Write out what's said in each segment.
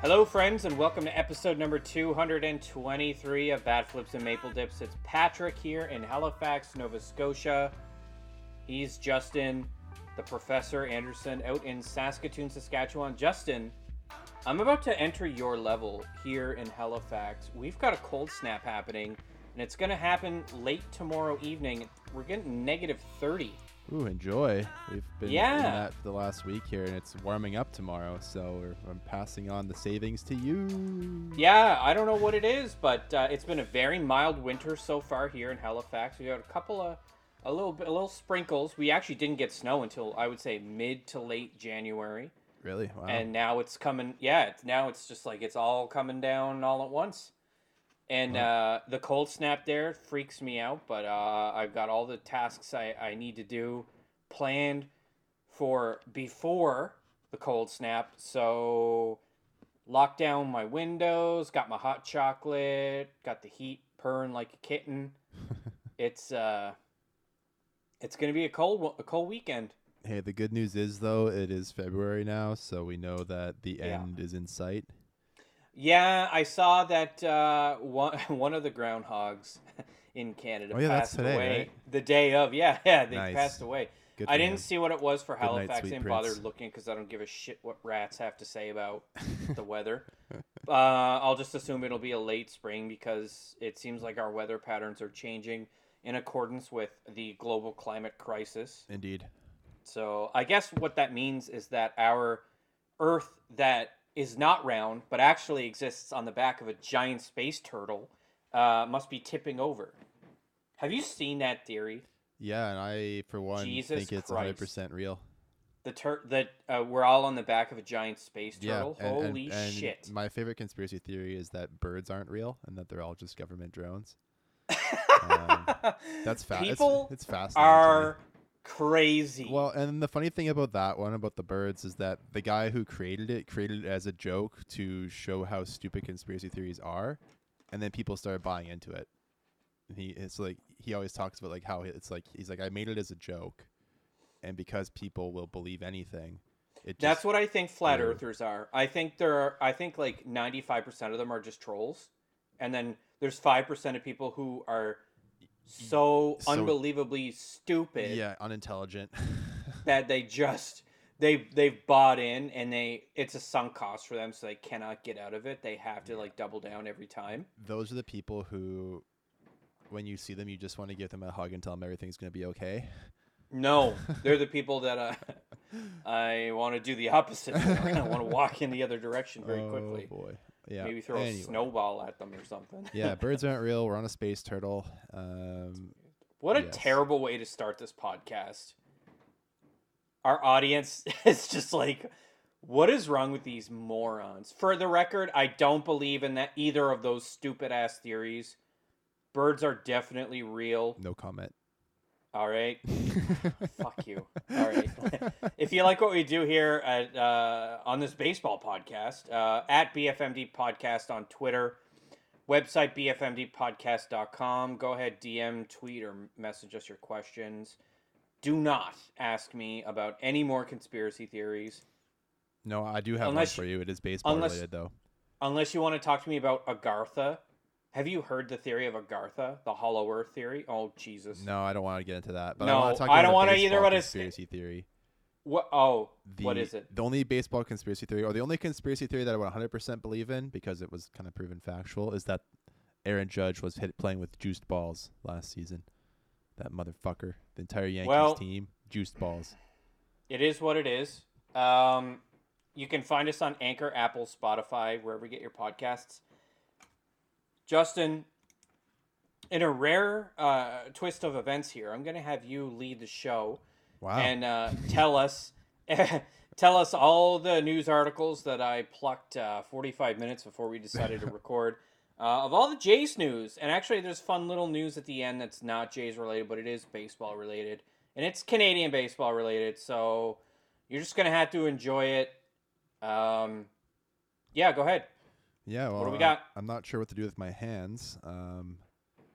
Hello, friends, and welcome to episode number 223 of Bat Flips and Maple Dips. It's Patrick here in Halifax, Nova Scotia. He's Justin, the Professor Anderson, out in Saskatoon, Saskatchewan. Justin, I'm about to enter your level here in Halifax. We've got a cold snap happening, and it's going to happen late tomorrow evening. We're getting negative 30. Ooh, enjoy. We've been Yeah. that for the last week here, and it's warming up tomorrow. So we're, I'm passing on the savings to you. Yeah, I don't know what it is, but uh, it's been a very mild winter so far here in Halifax. We got a couple of a little bit, a little sprinkles. We actually didn't get snow until I would say mid to late January, Really? Wow. and now it's coming. Yeah, now it's just like it's all coming down all at once. And uh, the cold snap there freaks me out, but uh, I've got all the tasks I, I need to do planned for before the cold snap. So locked down my windows, got my hot chocolate, got the heat purring like a kitten. it's uh it's going to be a cold a cold weekend. hey, the good news is though, it is February now, so we know that the Yeah. end is in sight. Yeah, I saw that uh, one one of the groundhogs in Canada Oh, yeah, that's passed today, away right? the day of. Yeah, yeah, they Nice. passed away. Good I didn't him. see what it was for Good night, Halifax. sweet didn't prince. bother looking because I don't give a shit what rats have to say about the weather. Uh, I'll just assume it'll be a late spring because it seems like our weather patterns are changing in accordance with the global climate crisis. Indeed. So I guess what that means is that our Earth that is not round but actually exists on the back of a giant space turtle uh, must be tipping over. Have you seen that theory? Yeah, and I, for one, Jesus think it's Christ. 100% real. The tur- that uh, we're all on the back of a giant space turtle. and- and- Holy and shit! My favorite conspiracy theory is that birds aren't real and that they're all just government drones. um, That's fa- it's- People it's fascinating. to me. are crazy. Well, and the funny thing about that one about the birds is that the guy who created it created it as a joke to show how stupid conspiracy theories are, and then people started buying into it. And he it's like he always talks about like how it's like he's like I made it as a joke, and because people will believe anything, it That's just, what I think flat earthers are. I think there are I think like 95% of them are just trolls. And then there's 5% of people who are so, So- unbelievably stupid yeah unintelligent. that they just they they've bought in and they it's a sunk cost for them so they cannot get out of it. They have to like double down every time. Those are the people who, when you see them, you just want to give them a hug and tell them everything's gonna be okay. No, they're the people that uh, I want to do the opposite. I want to walk in the other direction very quickly. Oh boy. Yeah. Maybe throw anyway. a snowball at them or something. yeah, birds aren't real. We're on a space turtle. Um, What a Yes. terrible way to start this podcast. Our audience is just like, what is wrong with these morons? For the record, I don't believe in that either of those stupid ass theories. Birds are definitely real. no comment. All right. Fuck you. All right. if you like what we do here at uh, on this baseball podcast, uh, at BFMD Podcast on Twitter, website bfmdpodcast.com. Go ahead, DM, tweet, or message us your questions. Do not ask me about any more conspiracy theories No, I do have Unless one for you. It is baseball unless- related though. unless you want to talk to me about Agartha. Have you heard the theory of Agartha, the Hollow Earth theory? Oh Jesus! No, I don't want to get into that. But No, I want to talk I don't wanna either, baseball but it's- conspiracy theory. What? Oh, The, what is it? The only baseball conspiracy theory, or the only conspiracy theory that I would 100% believe in, because it was kind of proven factual, is that Aaron Judge was hit playing with juiced balls last season. That motherfucker. The entire Yankees Well- team, juiced balls. It is what it is. Um, you can find us on Anchor, Apple, Spotify, wherever you get your podcasts. Justin, in a rare uh, twist of events here, I'm going to have you lead the show Wow. and uh, tell us tell us all the news articles that I plucked uh, 45 minutes before we decided to record uh, of all the Jays news. And actually, there's fun little news at the end that's not Jays related, but it is baseball related, and it's Canadian baseball related. So you're just gonna have to enjoy it. Um, yeah, go ahead, yeah, well, do we got? I'm not sure what to do with my hands. Um,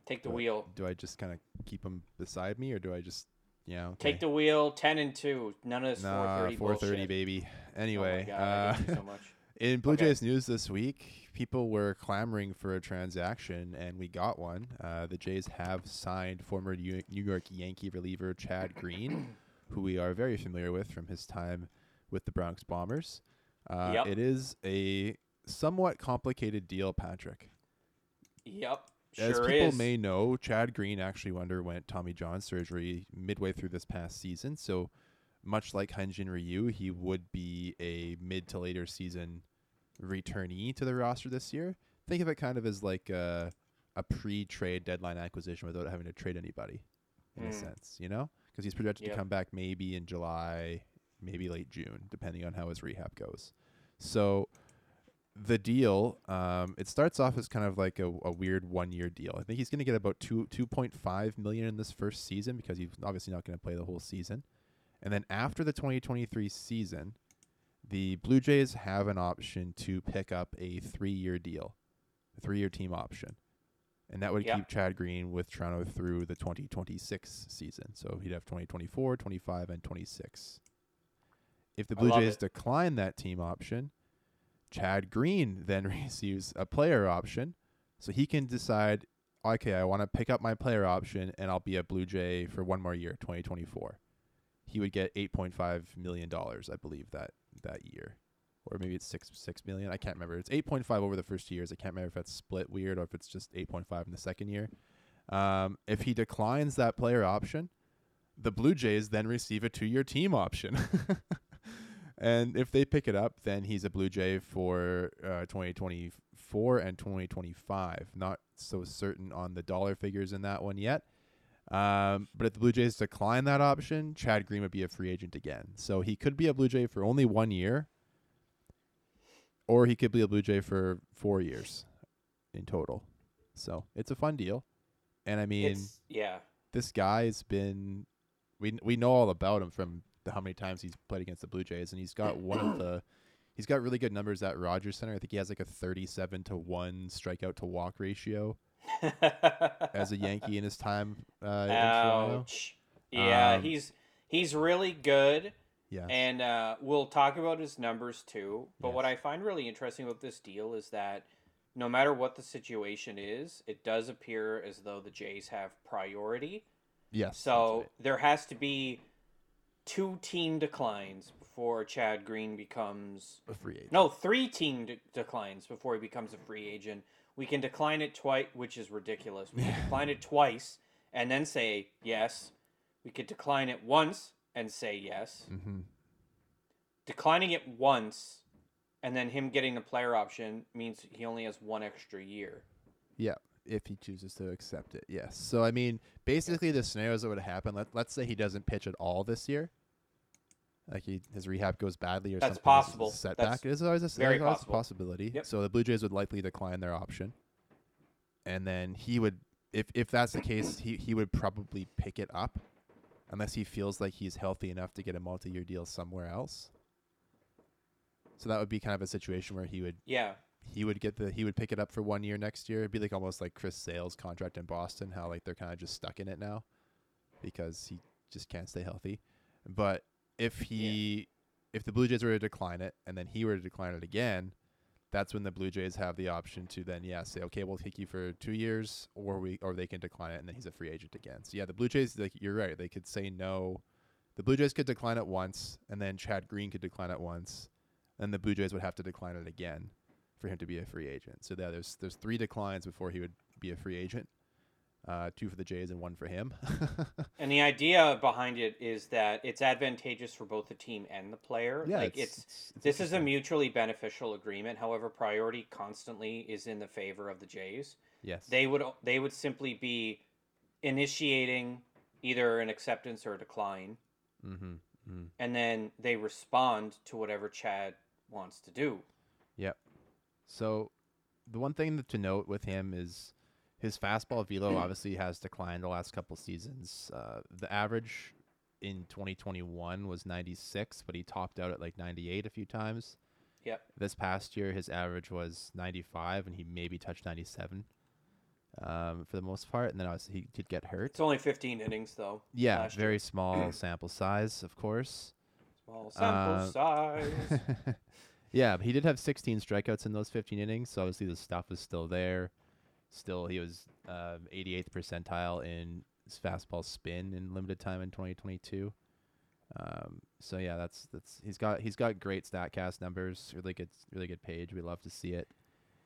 take the What? wheel. do I just kind of keep them beside me, or do I just, you know, Take the wheel. Ten and two. None of this nah, 430 430 bullshit. baby. Oh Anyway, God, uh, so much. In Blue Okay. Jays news this week, people were clamoring for a transaction, and we got one. Uh, the Jays have signed former New York Yankee reliever Chad Green, who we are very familiar with from his time with the Bronx Bombers. Uh, Yep. It is a somewhat complicated deal, Patrick. Yep. As Sure people is. may know, Chad Green actually underwent Tommy John surgery midway through this past season. So, much like Hyunjin Ryu, he would be a mid to later season returnee to the roster this year. Think of it kind of as like a, a pre trade deadline acquisition without having to trade anybody, in a Mm. sense, you know? Because he's projected Yep. to come back maybe in July, maybe late June, depending on how his rehab goes. So, the deal um, it starts off as kind of like a, a weird one year deal. I think he's going to get about two two point five million in this first season because he's obviously not going to play the whole season. And then after the 2023 season, the Blue Jays have an option to pick up a three year deal, a three year team option. And that would Yeah. keep Chad Green with Toronto through the 2026 season. So he'd have 2024, 25, and 26. If the Blue Jays it. decline that team option, Chad Green then receives a player option. So he can decide, okay, I want to pick up my player option and I'll be a Blue Jay for one more year, 2024. He would get 8.5 million dollars, I believe that that year. Or maybe it's 6 6 million. I can't remember. It's 8.5 over the first two years. I can't remember if that's split weird or if it's just 8.5 in the second year. Um, if he declines that player option, the Blue Jays then receive a two-year team option. and if they pick it up, then he's a Blue Jay for uh, 2024 and 2025. Not so certain on the dollar figures in that one yet. Um, but if the Blue Jays decline that option, Chad Green would be a free agent again. So he could be a Blue Jay for only one year, or he could be a Blue Jay for four years in total. So it's a fun deal. And I mean, It's, yeah. this guy's been we we know all about him from the, how many times he's played against the Blue Jays, and he's got one of the he's got really good numbers at Rogers Center. I think he has like a thirty-seven to one strikeout to walk ratio as a Yankee in his time uh, Ouch. Yeah, Um, he's he's really good, Yeah, and uh, we'll talk about his numbers too. But what I find really interesting about this deal is that no matter what the situation is, it does appear as though the Jays have priority. yes. So right. there has to be two team declines before Chad Green becomes a free agent. no three team de- declines before he becomes a free agent. We can decline it twice, which is ridiculous. We can decline it twice and then say yes. We could decline it once and say yes. Mm-hmm. Declining it once and then him getting the player option means he only has one extra year. Yeah, if he chooses to accept it, yes. So I mean, basically, the scenarios that would happen. Let Let's say he doesn't pitch at all this year. Like he, his rehab goes badly or That's something. this is a possible. Setback. That's it is always a, very always possible. a possibility. Yep. So the Blue Jays would likely decline their option, and then he would, if if that's the case, he he would probably pick it up, unless he feels like he's healthy enough to get a multi-year deal somewhere else. So that would be kind of a situation where he would Yeah. He would get the he would pick it up for one year next year. It'd be like almost like Chris Sale's contract in Boston, how like they're kind of just stuck in it now because he just can't stay healthy. But if he if the Blue Jays were to decline it and then he were to decline it again, that's when the Blue Jays have the option to then yeah say okay we'll take you for two years or we or they can decline it and then he's a free agent again. So yeah, the Blue Jays like you're right they could say no. The Blue Jays could decline it once and then Chad Green could decline it once, and the Blue Jays would have to decline it again for him to be a free agent. So yeah, there's there's three declines before he would be a free agent. Uh, two for the Jays and one for him. And the idea behind it is that it's advantageous for both the team and the player. yeah, like it's, it's this is a mutually beneficial agreement. However, priority constantly is in the favor of the Jays. yes. They would they would simply be initiating either an acceptance or a decline, mm-hmm. Mm-hmm. and then they respond to whatever Chad wants to do. So the one thing that to note with him is his fastball velo obviously has declined the last couple seasons. Uh, the average in 2021 was 96, but he topped out at like 98 a few times. Yep. This past year, his average was 95, and he maybe touched 97 um, for the most part. And then obviously he did get hurt. It's only 15 innings though. Yeah, very year. small sample size, of course. Small sample Uh, size. Yeah, but he did have 16 strikeouts in those 15 innings, so obviously the stuff is still there. Still, he was uh, 88th percentile in his fastball spin in limited time in 2022. Um, so yeah, that's that's he's got he's got great Statcast numbers, really good really good page. We love to see it.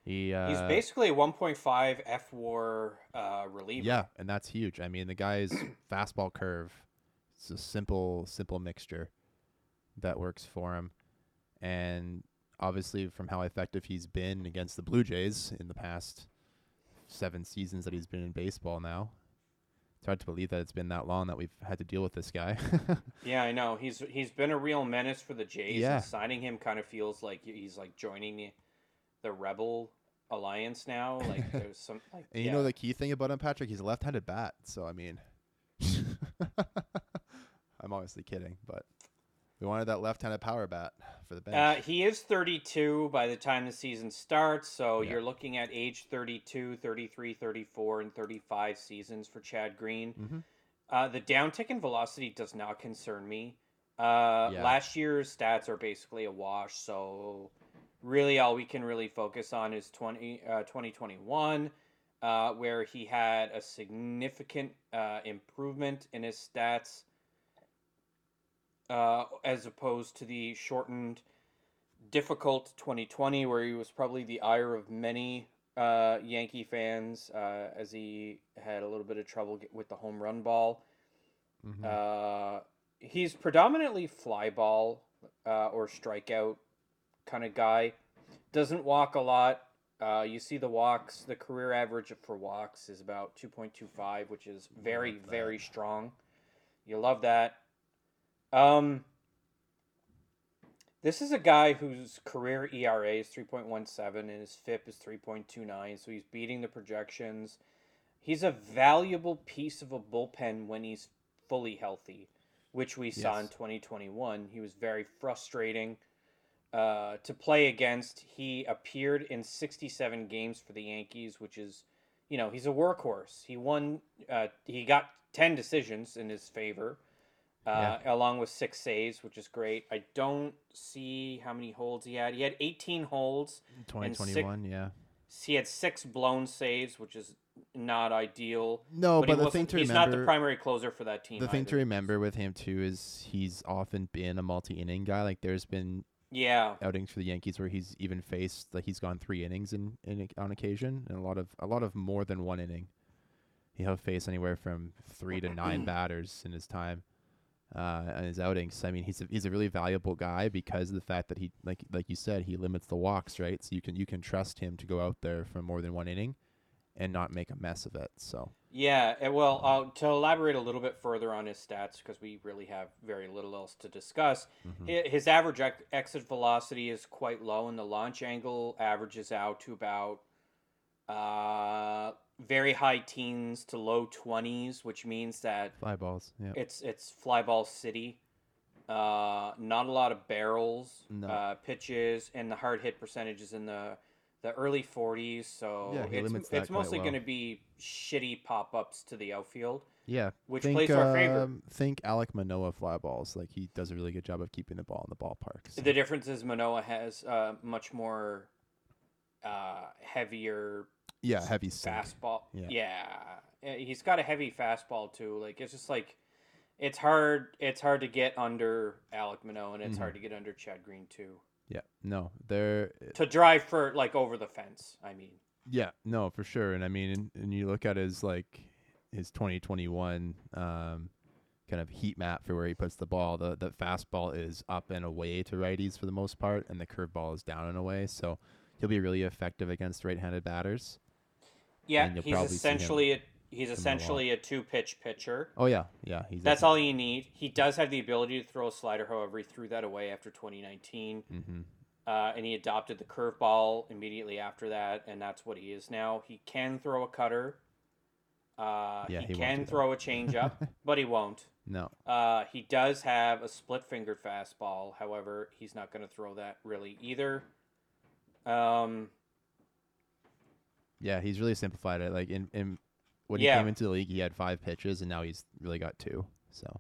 He uh, He's basically a 1.5 F WAR uh, reliever. yeah, and that's huge. I mean, the guy's fastball curve, it's a simple simple mixture that works for him, and obviously from how effective he's been against the Blue Jays in the past seven seasons that he's been in baseball now. It's hard to believe that it's been that long that we've had to deal with this guy. Yeah, I know. He's he's been a real menace for the Jays. Yeah. And signing him kind of feels like he's like joining the, the Rebel Alliance now. Like there's some like and you yeah. know the key thing about him, Patrick, he's a left-handed bat. So I mean, I'm obviously kidding, but we wanted that left-handed power bat for the bench. Uh, he is 32 by the time the season starts, so Yeah. you're looking at age 32, 33, 34, and 35 seasons for Chad Green. Mhm. Uh, the downtick in velocity does not concern me. Uh, Yeah. Last year's stats are basically a wash, so really all we can really focus on is 20, uh, 2021, uh, where he had a significant uh, improvement in his stats uh, as opposed to the shortened, difficult 2020, where he was probably the ire of many uh, Yankee fans, uh, as he had a little bit of trouble with the home run ball. Mhm. Uh, he's predominantly fly ball uh, or strikeout kind of guy. Doesn't walk a lot. Uh, you see the walks. The career average for walks is about 2.25, which is very, very strong. You love that. Um, this is a guy whose career ERA is 3.17 and his FIP is 3.29, so he's beating the projections. He's a valuable piece of a bullpen when he's fully healthy, which we saw in 2021. He was very frustrating uh, to play against. He appeared in 67 games for the Yankees, which is, you know, he's a workhorse. He won, uh, he got 10 decisions in his favor, uh, along with six saves, which is great. I don't see how many holds he had. He had 18 holds. 2021, yeah. He had six blown saves, which is not ideal. No, but but, the thing to he's remember, he's not the primary closer for that team. the thing to remember with him too is he's often been a multi-inning guy. Like there's been Yeah, outings for the Yankees where he's even faced like he's gone three innings in, in on occasion, and a lot of a lot of more than one inning. He'll face anywhere from three to nine batters in his time, uh, and his outings. I mean, he's a, he's a really valuable guy because of the fact that he like like you said he limits the walks, right? So you can you can trust him to go out there for more than one inning, and not make a mess of it. So yeah. and Well, uh, to elaborate a little bit further on his stats, because we really have very little else to discuss. Mhm. His average ex- exit velocity is quite low, and the launch angle averages out to about uh, very high teens to low twenties, which means that fly balls, yeah. it's it's fly ball city. Uh, not a lot of barrels, No. uh, pitches, and the hard hit percentage is in the the early 40s. So Yeah, it's it's mostly well. going to be shitty pop ups to the outfield. Yeah, Which think, plays our favor. um, Think Alek Manoah fly balls. Like he does a really good job of keeping the ball in the ballpark. so- The difference is Manoah has uh, much more uh, heavier yeah, heavy sink. fastball. Yeah. Yeah. Uh, he's got a heavy fastball too. Like it's just like it's hard. It's hard to get under Alek Manoah, and it's Mhm. hard to get under Chad Green too. Yeah, no, they're To drive for like over the fence. I mean, yeah, no, for sure. And I mean, and, and you look at his like his 2021 um, kind of heat map for where he puts the ball. The the fastball is up and away to righties for the most part, and the curveball is down and away. So he'll be really effective against right-handed batters. Yeah, he's probably see him essentially a he's essentially a two pitch pitcher. Oh yeah, yeah, he's That's all you need. He does have the ability to throw a slider, however, he threw that away after 2019. Mm-hmm. Uh, and he adopted the curveball immediately after that, and that's what he is now. He can throw a cutter. Uh, Yeah, he, he can do that. throw a changeup, but he won't. No, Uh, he does have a split fingered fastball. However, he's not going to throw that really either. Um, yeah, he's really simplified it. Like in in when Yeah. he came into the league, he had five pitches, and now he's really got two. So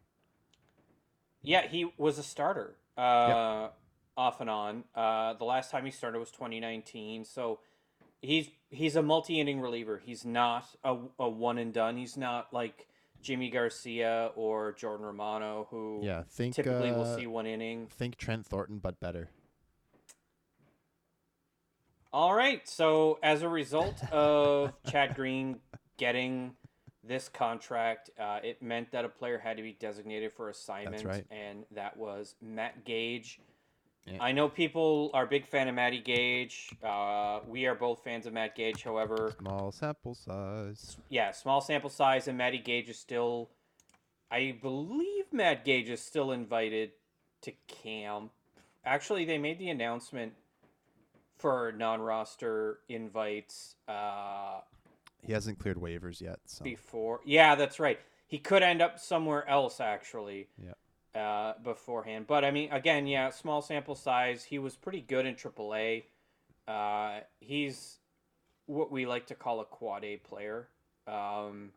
yeah, he was a starter. Uh, off and on. Uh, the last time he started was 2019. So he's he's a multi-inning reliever. He's not a, a one and done. He's not like Yimi Garcia or Jordan Romano, who Yeah, think typically uh, will see one inning. think Trent Thornton, but better. All right. So as a result of Chad Green getting this contract, uh, it meant that a player had to be designated for assignment, right. and that was Matt Gage. Yeah. I know people are a big fan of Matty Gage. Uh, we are both fans of Matt Gage. However, Small sample size. yeah, small sample size, and Matty Gage is still, I believe Matt Gage is still invited to camp. Actually, they made the announcement for non-roster invites uh, He hasn't cleared waivers yet, so before. Yeah, that's right. He could end up somewhere else actually. Yeah. Uh, beforehand, but I mean, again, yeah, small sample size. He was pretty good in AAA. Uh, he's what we like to call a quad A player. Um,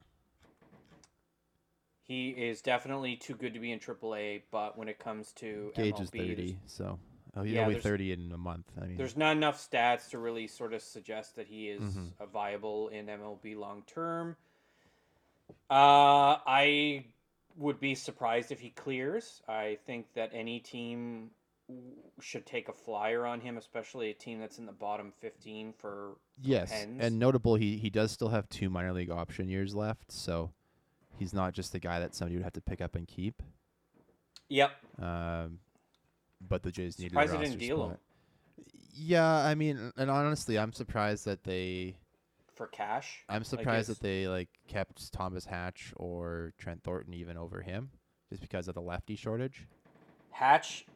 he is definitely too good to be in AAA, but when it comes to Gage MLB, is thirty, so oh, he's Yeah, only thirty in a month. I mean, there's not enough stats to really sort of suggest that he is Mhm. a viable in MLB long term. Uh, I would be surprised if he clears. I think that any team should take a flyer on him, especially a team that's in the bottom 15 for yes, Pens. and notable, he he does still have two minor league option years left, so he's not just a guy that somebody would have to pick up and keep. Yep. Um, but the Jays needed Surprised a they roster didn't deal him. spot. Yeah, I mean, and honestly, I'm surprised that they. for cash. I'm surprised that they like kept Thomas Hatch or Trent Thornton even over him, just because of the lefty shortage. Hatch,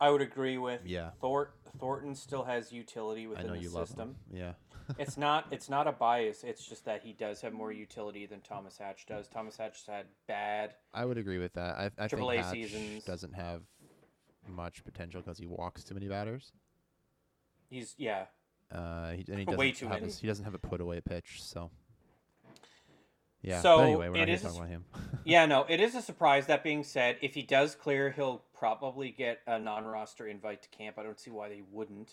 I would agree with. Yeah, Thort Thornton still has utility I within know the you system. love him. Yeah, it's not it's not a bias. It's just that he does have more utility than Thomas Hatch does. Thomas Hatch had bad. I would agree with that. I, I think Hatch seasons. doesn't have much potential because he walks too many batters. He's yeah. Uh, he, and he doesn't Way too have many. his- he doesn't have a put away pitch, so. Yeah. So, but anyway, we're it not here is to a talk about him. Yeah, no, it is a surprise. That being said, if he does clear, he'll probably get a non-roster invite to camp. I don't see why they wouldn't.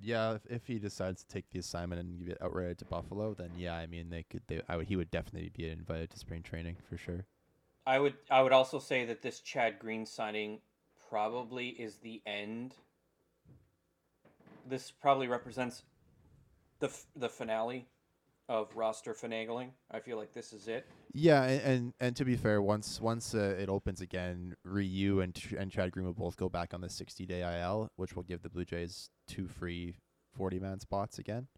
Yeah, if, if he decides to take the assignment and give it outright to Buffalo, then yeah, I mean they could. They, I would. He would definitely be invited to spring training for sure. I would I would also say that this Chad Green signing probably is the end. This probably represents the f- the finale of roster finagling. I feel like this is it. Yeah, and and, and to be fair, once once uh, it opens again, Ryu and and Chad Green will both go back on the 60 day IL, which will give the Blue Jays two free 40 man spots again.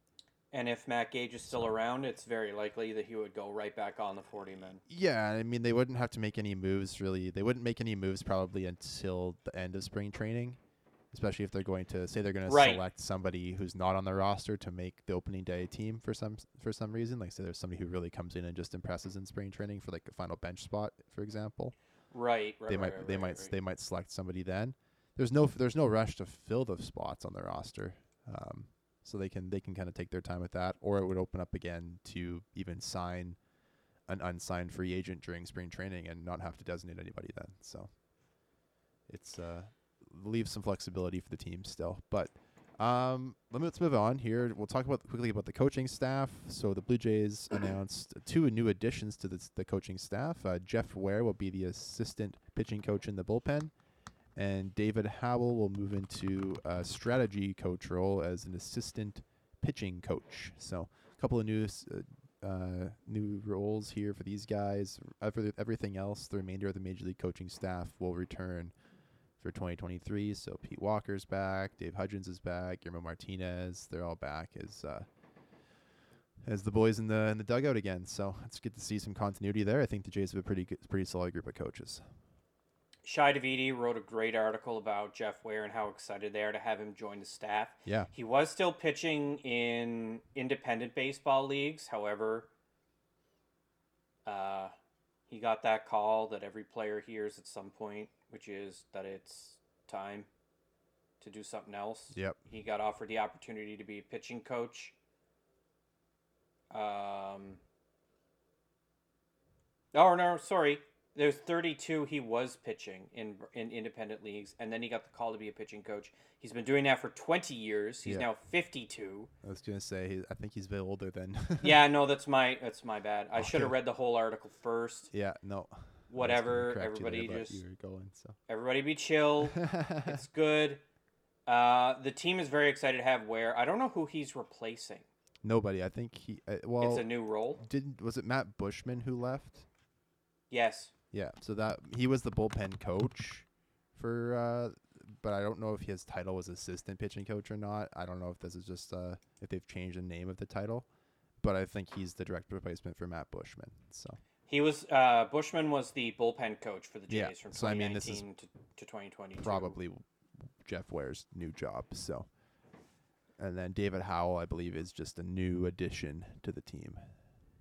And if Matt Gage is still around, it's very likely that he would go right back on the 40 men. Yeah, I mean they wouldn't have to make any moves really. They wouldn't make any moves probably until the end of spring training, especially if they're going to say they're going to select somebody who's not on the roster to make the opening day team for some for some reason. Like say there's somebody who really comes in and just impresses in spring training for like a final bench spot, for example. Right, right. they right, might right, they right, might right. they might select somebody then. There's no there's no rush to fill the spots on the roster, um, so they can they can kind of take their time with that, or it would open up again to even sign an unsigned free agent during spring training and not have to designate anybody then. So it's uh leaves some flexibility for the team still, but. Um, let me, let's move on here. We'll talk about quickly about the coaching staff. So the Blue Jays announced two new additions to the, the coaching staff. Uh, Jeff Ware will be the assistant pitching coach in the bullpen, and David Howell will move into a strategy coach role as an assistant pitching coach. So a couple of new uh, uh, new roles here for these guys. Every, everything else, the remainder of the major league coaching staff will return for 2023. So Pete Walker's back, Dave Hudgens is back, Guillermo Martinez, they're all back as uh, as the boys in the in the dugout again. So it's good to see some continuity there. I think the Jays have a pretty good, pretty solid group of coaches. Shai Davidi wrote a great article about Jeff Ware and how excited they are to have him join the staff. Yeah, He was still pitching in independent baseball leagues. However, uh, he got that call that every player hears at some point, which is that it's time to do something else. yep. He got offered the opportunity to be a pitching coach. Um, oh no, sorry. There's 32 he was pitching in in independent leagues and then he got the call to be a pitching coach he's been doing that for 20 years he's Yeah. now 52 I was gonna say he, I think he's a bit older than. yeah no that's my that's my bad i should have read the whole article first yeah. No. I was gonna whatever you there, everybody just going so. everybody be chill it's good uh the team is very excited to have where i don't know who he's replacing Nobody. I think he. Uh, well, it's a new role didn't was it Matt Buschmann who left? yes Yeah. So that he was the bullpen coach for. uh but I don't know if his title was assistant pitching coach or not. I don't know if this is just uh if they've changed the name of the title, but I think he's the direct replacement for Matt Buschmann. So he was uh Buschmann was the bullpen coach for the jays Yeah, from so I 2019 mean, this is to, to 2022 probably Jeff Ware's new job. So, and then David Howell, I believe, is just a new addition to the team.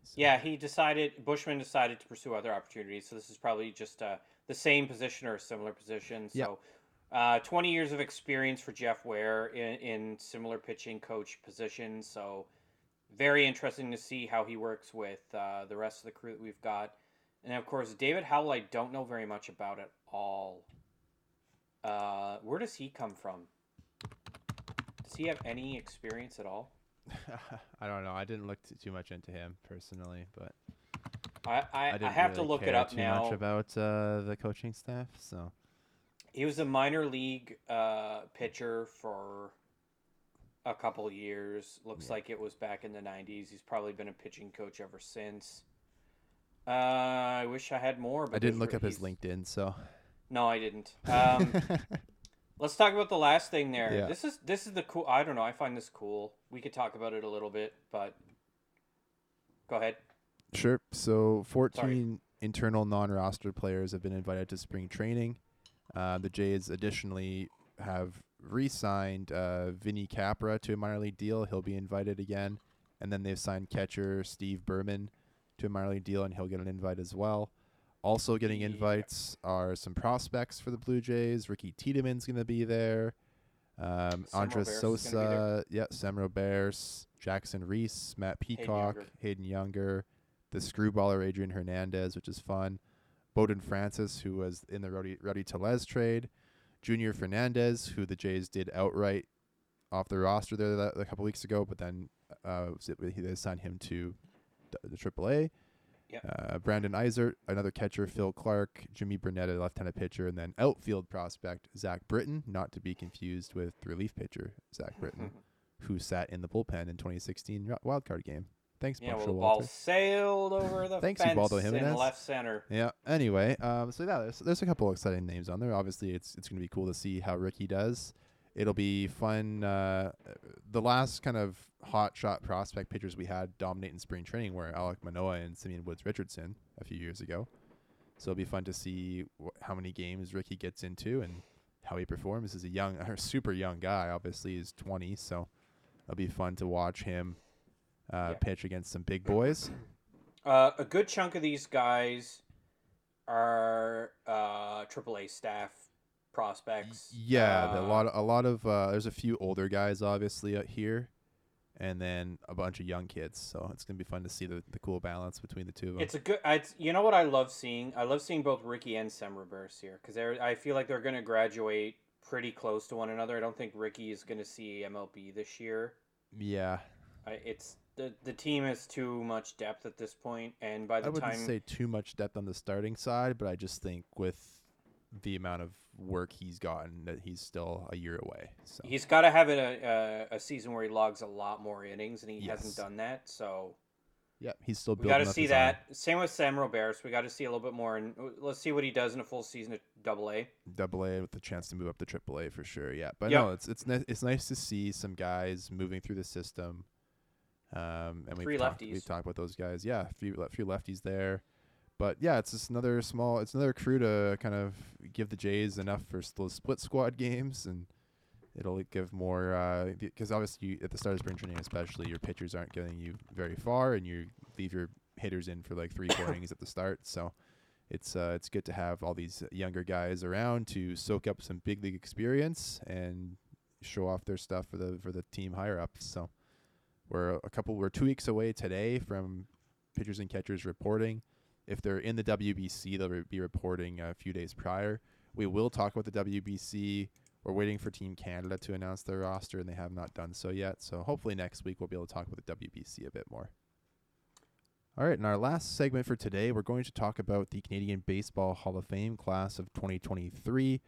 So- Yeah, he decided. Buschmann decided to pursue other opportunities. So this is probably just uh, the same position or a similar position. So, uh, twenty years of experience for Jeff Ware in, in similar pitching coach positions. So, very interesting to see how he works with uh, the rest of the crew that we've got. And of course, David Howell, I don't know very much about at all. Uh, where does he come from? Does he have any experience at all? I don't know. I didn't look too much into him personally, but I, I, I, I, have to really look it up too now. much about uh, the coaching staff. So He was a minor league uh, pitcher for a couple years. Looks Yeah. like it was back in the 90s. He's probably been a pitching coach ever since. Uh, I wish I had more. But I didn't look up his LinkedIn. So No, I didn't. Um, let's talk about the last thing there. Yeah. This is this is the cool. I don't know. I find this cool. We could talk about it a little bit, but go ahead. Sure. So 14 internal non-roster players have been invited to spring training. Uh, the Jays additionally have re-signed uh, Vinny Capra to a minor league deal. He'll be invited again, and then they've signed catcher Steve Berman to a minor league deal, and he'll get an invite as well. Also getting invites are some prospects for the Blue Jays. Ricky Tiedemann's going to be there. Um, Andres Roberts is gonna be there. Sosa, yeah, Sem Robberse, Jackson Rees, Matt Peacock, Juenger. Hayden Juenger, the screwballer Adrian Hernandez, which is fun. Bowden Francis, who was in the Rowdy, Rowdy Tellez trade. Junior Fernandez, who the Jays did outright off the roster there that, a couple weeks ago, but then uh, was it, he- they signed him to the, the AAA. Yep. Uh, Brandon Isert, another catcher, Phil Clark, Jimmy Burnett, a left-handed pitcher, and then outfield prospect Zach Britton, not to be confused with relief pitcher Zach Britton, who sat in the bullpen in 2016 wi- wild card game. Thanks, yeah, well, Marshall the ball sailed over the Thanks, fence Ubaldo in Jimenez. left center. Yeah. Anyway, um, so yeah, there's, there's a couple exciting names on there. Obviously, it's it's gonna be cool to see how Ricky does. It'll be fun. Uh, the last kind of hot shot prospect pitchers we had dominate in spring training were Alek Manoah and Simeon Woods Richardson a few years ago. So it'll be fun to see wh- how many games Ricky gets into and how he performs. This is a young, a super young guy. Obviously, he's 20, so it'll be fun to watch him uh, Yeah. pitch against some big boys. Uh, a good chunk of these guys are uh, AAA staff prospects. Yeah, the, a Uh, lot, a lot of uh, there's a few older guys obviously out here, and then a bunch of young kids. So it's gonna be fun to see the, the cool balance between the two of them. It's a good. It's, you know what I love seeing? I love seeing both Ricky and Sem Robberse here because I feel like they're going to graduate pretty close to one another. I don't think Ricky is going to see MLB this year. yeah, I, it's the the team has too much depth at this point, and by the I wouldn't time say too much depth on the starting side, but I just think with the amount of work he's gotten, that he's still a year away. So he's got to have a, a a season where he logs a lot more innings, and he Yes. hasn't done that. So yeah, he's still we got to see arm. that. Same with Sem Robberse. We got to see a little bit more, and let's see what he does in a full season at Double A. Double A with the chance to move up to Triple A for sure. Yeah, but Yep. no, it's it's ni- it's nice to see some guys moving through the system. Um, and we've talked, lefties. we've talked about those guys. Yeah, a few le- few lefties there, but yeah, it's just another small. It's another crew to kind of give the Jays enough for those split squad games, and it'll give more because obviously you, at the start of spring training, especially your pitchers aren't getting you very far, and you leave your hitters in for like three four innings at the start. So it's uh, it's good to have all these younger guys around to soak up some big league experience and show off their stuff for the for the team higher ups. So we're a couple we're two weeks away today from pitchers and catchers reporting. If they're in the WBC, they'll re- be reporting a few days prior. We will talk about the WBC. We're waiting for Team Canada to announce their roster, and they have not done so yet. So hopefully next week we'll be able to talk about the WBC a bit more. All right, in our last segment for today, we're going to talk about the Canadian Baseball Hall of Fame class of 2023.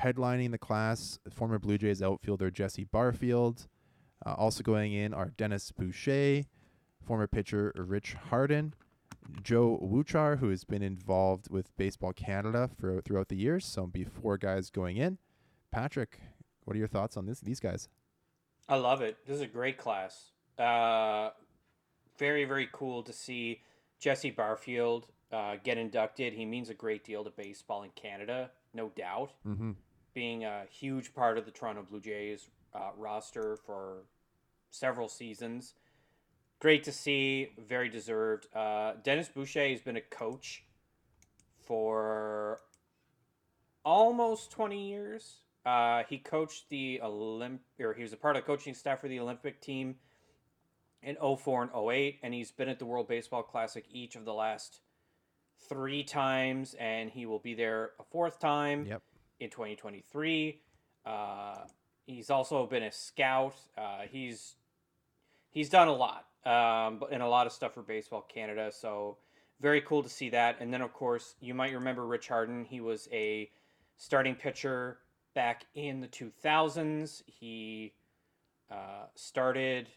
Headlining the class, former Blue Jays outfielder Jesse Barfield. Uh, also going in are Denis Boucher, former pitcher Rich Harden, Joe Wiwchar, who has been involved with Baseball Canada for throughout the years. So, be four guys going in. Patrick, what are your thoughts on this? These guys. I love it. This is a great class. Uh, very very cool to see Jesse Barfield uh, get inducted. He means a great deal to baseball in Canada, no doubt. Mm-hmm. Being a huge part of the Toronto Blue Jays uh, roster for several seasons. Great to see. Very deserved. Uh, Denis Boucher has been a coach for almost 20 years. Uh, he coached the Olymp, or he was a part of the coaching staff for the Olympic team in 04 and 08, and he's been at the World Baseball Classic each of the last three times, and he will be there a fourth time Yep. in 2023. Uh, he's also been a scout. Uh, he's he's done a lot, um, but- and a lot of stuff for Baseball Canada. So very cool to see that. And then of course you might remember Rich Harden. He was a starting pitcher back in the 2000s. He uh, started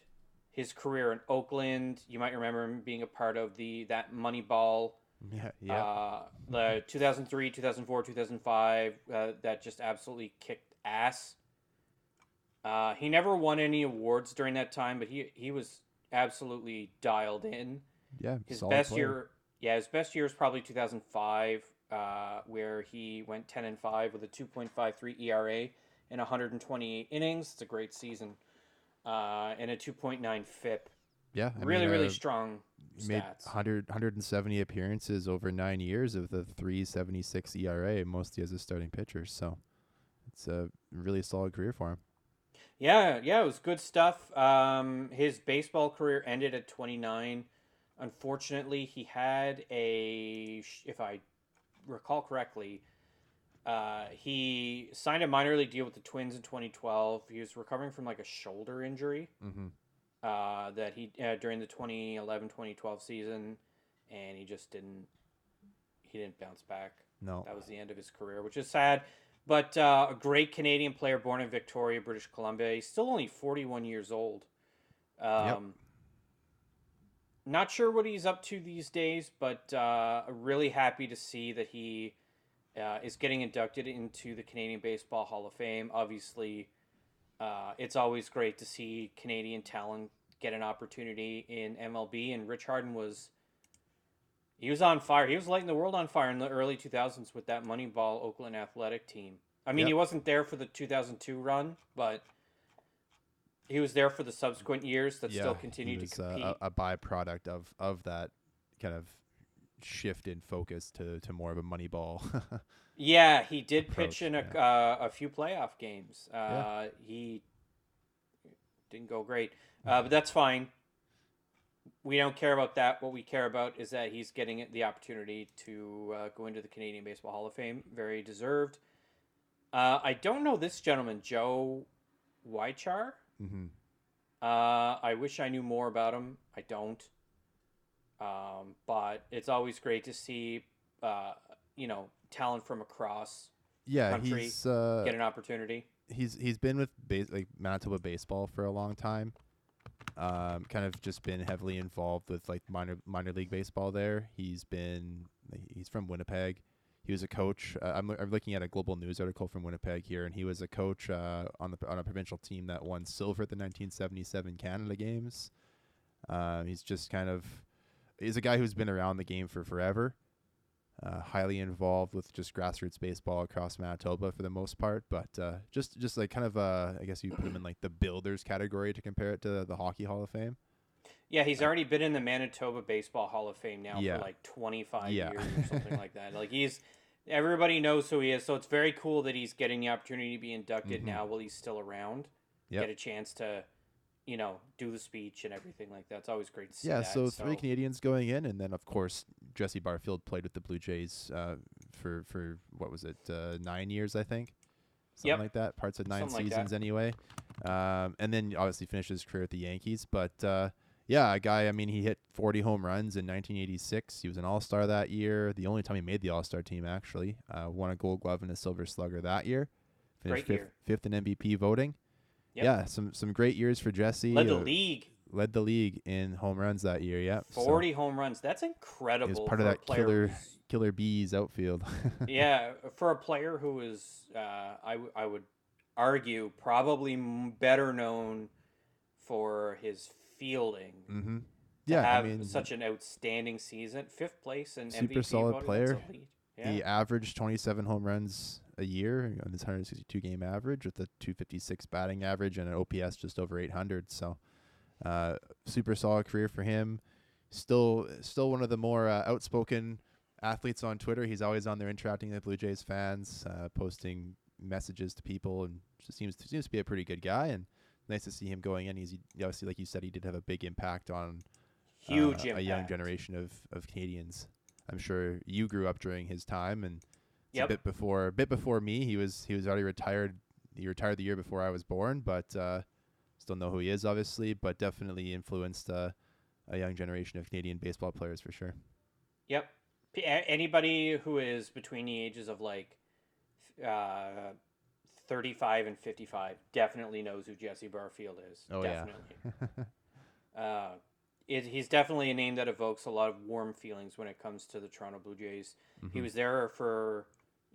his career in Oakland. You might remember him being a part of the that Moneyball Yeah. Yeah. uh, the 2003, 2004, 2005, uh, that just absolutely kicked ass. Uh, he never won any awards during that time, but he he was absolutely dialed in. yeah. His best player. year, yeah, his best year is probably 2005, uh, where he went 10 and 5 with a 2.53 ERA in 128 innings. It's a great season, uh, and a 2.9 FIP. Yeah. I really, mean, really uh, strong He made stats. 100, 170 appearances over nine years of the 376 ERA, mostly as a starting pitcher. So it's a really solid career for him. Yeah, yeah, it was good stuff. Um, his baseball career ended at 29. Unfortunately, he had a, if I recall correctly, uh, he signed a minor league deal with the Twins in 2012. He was recovering from like a shoulder injury Mm-hmm. uh, that he uh, during the 2011-2012 season, and he just didn't he didn't bounce back. No. That was the end of his career, which is sad. But uh, a great Canadian player born in Victoria, British Columbia. He's still only 41 years old. Um, Not sure what he's up to these days, but uh, really happy to see that he uh, is getting inducted into the Canadian Baseball Hall of Fame. Obviously, uh, it's always great to see Canadian talent get an opportunity in MLB, and Rich Harden was he was on fire. He was lighting the world on fire in the early 2000s with that Moneyball Oakland Athletic team. I mean, Yep. he wasn't there for the 2002 run, but he was there for the subsequent years that still he continued was, to uh, compete. a, a byproduct of of that kind of shift in focus to to more of a Moneyball. yeah, he did approach, pitch in a, yeah. uh, a few playoff games. Uh, He didn't go great, uh, but that's fine. We don't care about that. What we care about is that he's getting the opportunity to uh, go into the Canadian Baseball Hall of Fame. Very deserved. Uh, I don't know this gentleman, Joe Wiwchar. mm-hmm. Uh, I wish I knew more about him. I don't. Um, but it's always great to see, uh, you know, talent from across Yeah, Country, he's uh, get an opportunity. he's he's been with base, like Manitoba baseball for a long time. Um, kind of just been heavily involved with like minor minor league baseball there. He's been he's from Winnipeg. He was a coach. Uh, I'm, I'm looking at a global news article from Winnipeg here, and he was a coach uh, on the on a provincial team that won silver at the 1977 Canada Games. Um, he's just kind of he's a guy who's been around the game for forever. Uh, highly involved with just grassroots baseball across Manitoba for the most part, but uh, just just like kind of uh, I guess you put him in like the builders category to compare it to the Hockey Hall of Fame. Yeah, he's already been in the Manitoba Baseball Hall of Fame now Yeah. for like 25 Yeah. years or something like that. Like he's everybody knows who he is, so it's very cool that he's getting the opportunity to be inducted Mhm. now while he's still around. Yep. Get a chance to you know, do the speech and everything like that. It's always great to see Yeah, that. so three Canadians going in, and then of course Jesse Barfield played with the Blue Jays uh, for for what was it uh, nine years I think, something Yep. like that. Parts of nine Something like seasons anyway, um, and then obviously finished his career at the Yankees. But uh, yeah, a guy. I mean, he hit 40 home runs in 1986. He was an All Star that year. The only time he made the All Star team actually. Uh, won a Gold Glove and a Silver Slugger that year. Finished Great fifth, year. fifth in MVP voting. Yep. Yeah, some some great years for Jesse. led the uh, league led the league in home runs that year. Yeah, so- 40 home runs. That's incredible. part of that killer killer bees outfield. yeah, for a player who is, uh, I, w- I would argue, probably m- better known for his fielding. mm-hmm. Yeah, I mean, such an outstanding season, fifth place in Super MVP solid voting, player. Yeah. he averaged 27 home runs a year on his 162 game average with a 256 batting average and an OPS just over 800. So, uh, super solid career for him. Still, still one of the more uh, outspoken athletes on Twitter. He's always on there interacting with Blue Jays fans, uh, posting messages to people, and just seems seems to be a pretty good guy. And nice to see him going in. He's he, obviously, like you said, he did have a big impact on Huge uh, impact. a young generation of, of Canadians. I'm sure you grew up during his time, and Yep. a bit before a bit before me. He was he was already retired. He retired the year before I was born, but uh, still know who he is, obviously. But definitely influenced uh, a young generation of Canadian baseball players for sure. Yep. P- anybody who is between the ages of like uh, 35 and 55 definitely knows who Jesse Barfield is. Oh, yeah. definitely. uh, it, he's definitely a name that evokes a lot of warm feelings when it comes to the Toronto Blue Jays. He Mhm. was there for,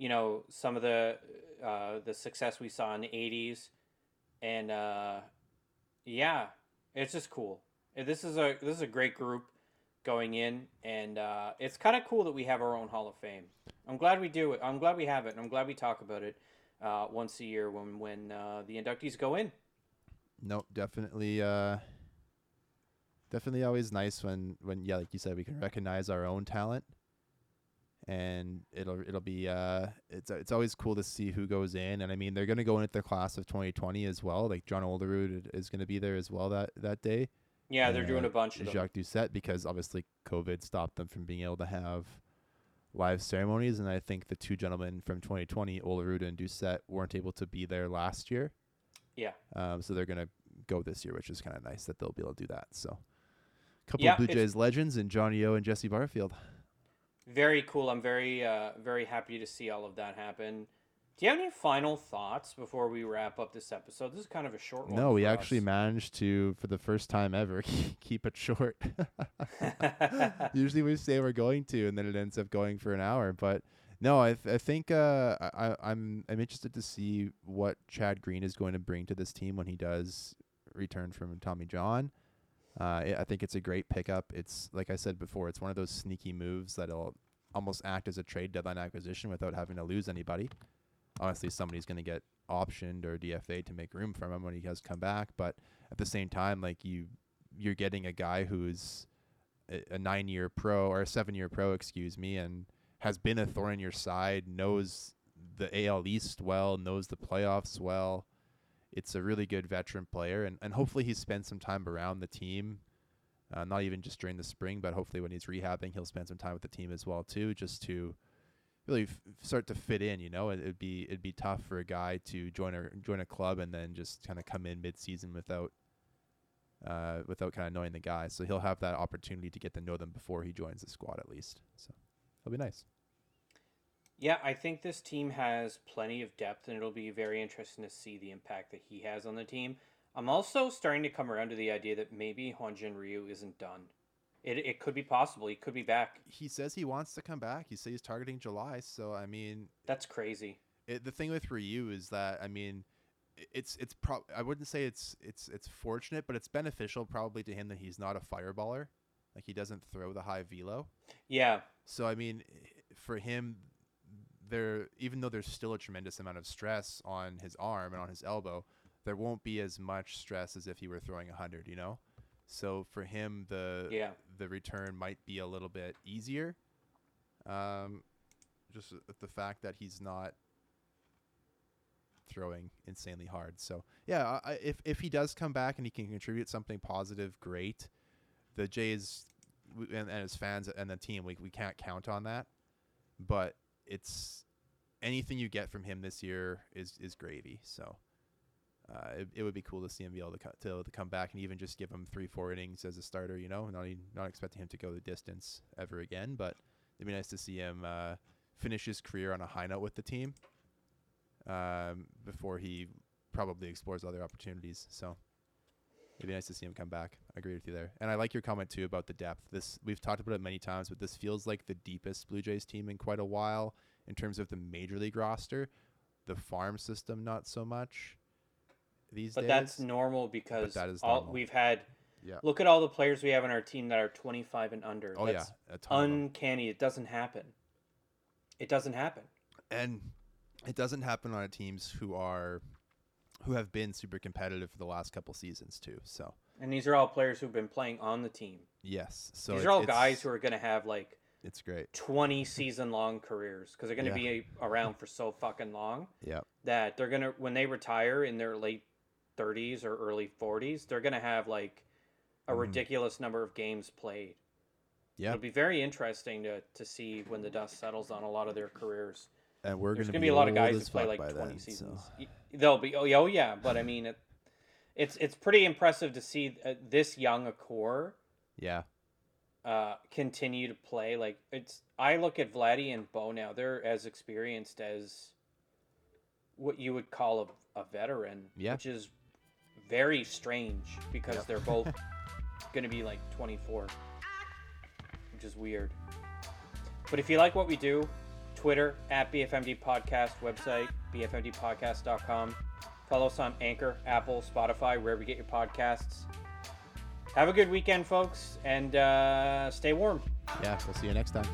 you know, some of the uh, the success we saw in the 80s. And uh, yeah, it's just cool. This is a this is a great group going in, and uh, it's kind of cool that we have our own Hall of Fame. I'm glad we do it. I'm glad we have it, and I'm glad we talk about it uh, once a year when when uh, the inductees go in. No, definitely. Uh, definitely always nice when when yeah, like you said, we can recognize our own talent, and it'll it'll be uh, it's it's always cool to see who goes in, and I mean they're gonna go in at the class of 2020 as well. Like John Olerud is gonna be there as well that that day. Yeah, they're doing a bunch of them. Jacques Doucet because obviously COVID stopped them from being able to have live ceremonies, and I think the two gentlemen from 2020, Olerud and Doucet, weren't able to be there last year. Yeah. Um, so they're gonna go this year, which is kind of nice that they'll be able to do that. So, a couple Yeah, of Blue Jays legends and Johnny O and Jesse Barfield. Very cool. I'm very uh, very happy to see all of that happen. Do you have any final thoughts before we wrap up this episode? This is kind of a short one. No, we actually us. managed to, for the first time ever, keep it short. Usually we say we're going to, and then it ends up going for an hour. But no, I th- I think uh, I- I'm I'm interested to see what Chad Green is going to bring to this team when he does return from Tommy John. Uh, I think it's a great pickup. It's like I said before, it's one of those sneaky moves that'll almost act as a trade deadline acquisition without having to lose anybody. Honestly, somebody's going to get optioned or DFA to make room for him when he has come back. But at the same time, like you, you're getting a guy who's a, a nine-year pro or a seven-year pro, excuse me, and has been a thorn in your side, knows the AL East well, knows the playoffs well. It's a really good veteran player, and, and hopefully he spends some time around the team, uh, not even just during the spring, but hopefully when he's rehabbing, he'll spend some time with the team as well too, just to really f- start to fit in. You know, it, it'd be it'd be tough for a guy to join a join a club and then just kind of come in mid-season without uh, without kind of knowing the guys. So he'll have that opportunity to get to know them before he joins the squad at least. So it'll be nice. Yeah, I think this team has plenty of depth, and it'll be very interesting to see the impact that he has on the team. I'm also starting to come around to the idea that maybe Hyunjin Ryu isn't done. It, it could be possible. He could be back. He says he wants to come back. He says he's targeting July. So I mean, That's crazy. it, the thing with Ryu is that I mean, i- it's it's pro- I wouldn't say it's it's it's fortunate, but it's beneficial probably to him that he's not a fireballer. Like he doesn't throw the high velo. Yeah, So I mean, for him, there even though there's still a tremendous amount of stress on his arm and on his elbow, there won't be as much stress as if he were throwing a hundred. You know, so for him, the yeah. the return might be a little bit easier. Um, just the fact that he's not throwing insanely hard. So yeah, I, if if he does come back and he can contribute something positive, great. The Jays and, and his fans and the team, we we can't count on that. But it's anything you get from him this year is is gravy. So. Uh, it, it would be cool to see him be able to, co- to to come back and even just give him three four innings as a starter. You know, not not expecting him to go the distance ever again, but it'd be nice to see him uh, finish his career on a high note with the team um, before he probably explores other opportunities. So it'd be nice to see him come back. I agree with you there, and I like your comment too about the depth. This we've talked about it many times, but this feels like the deepest Blue Jays team in quite a while in terms of the major league roster. The farm system, not so much these But days. But that's normal because that is all normal. we've had. Yeah. Look at all the players we have on our team that are 25 and under. oh That's yeah, a ton of 'em. uncanny. It doesn't happen. It doesn't happen. and it doesn't happen on teams who are who have been super competitive for the last couple seasons too. So And these are all players who've been playing on the team. yes, so these it- are all guys who are going to have like it's great. 20 season long careers because they're going to Yeah. be around for so fucking long Yeah, that they're going to when they retire in their late 30s or early 40s, they're going to have like a Mhm. ridiculous number of games played. yeah, It'll be very interesting to, to see when the dust settles on a lot of their careers. And we're gonna be, be a lot of guys that play like 20 then, seasons. so- They'll be oh, yeah, oh yeah, but I mean it, it's it's pretty impressive to see uh, this young a core Yeah, uh, continue to play. Like it's, I look at Vladdy and Bo now; they're as experienced as what you would call a, a veteran, Yeah. which is very strange because Yep. they're both going to be like 24, which is weird. But if you like what we do, Twitter at BFMD Podcast, website bfmdpodcast.com. Follow us on Anchor, Apple, Spotify, wherever you get your podcasts. Have a good weekend, folks, and uh, stay warm. yeah. We'll see you next time.